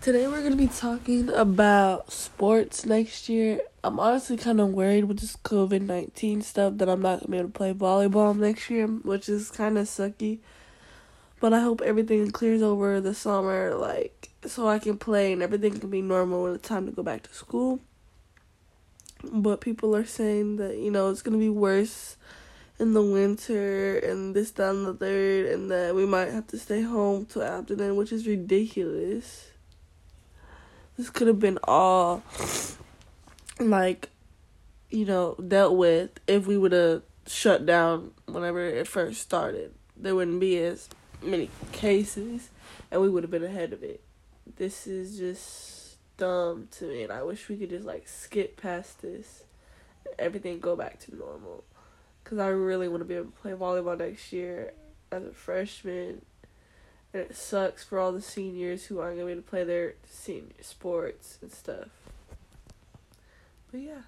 Today we're gonna be talking about sports next year. I'm honestly kind of worried with this COVID nineteen stuff that I'm not gonna be able to play volleyball next year, which is kind of sucky. But I hope everything clears over the summer, like so I can play and everything can be normal when it's time to go back to school. But people are saying that you know it's gonna be worse in the winter and this, and the third, and that we might have to stay home till after then, which is ridiculous this could have been all like you know dealt with if we would have shut down whenever it first started. There wouldn't be as many cases and we would have been ahead of it. This is just dumb to me and i wish we could just like skip past this everything go back to normal. Because i really want to be able to play volleyball next year as a freshman and it sucks for all the seniors who aren't going to be able to play their senior sports and stuff. But yeah.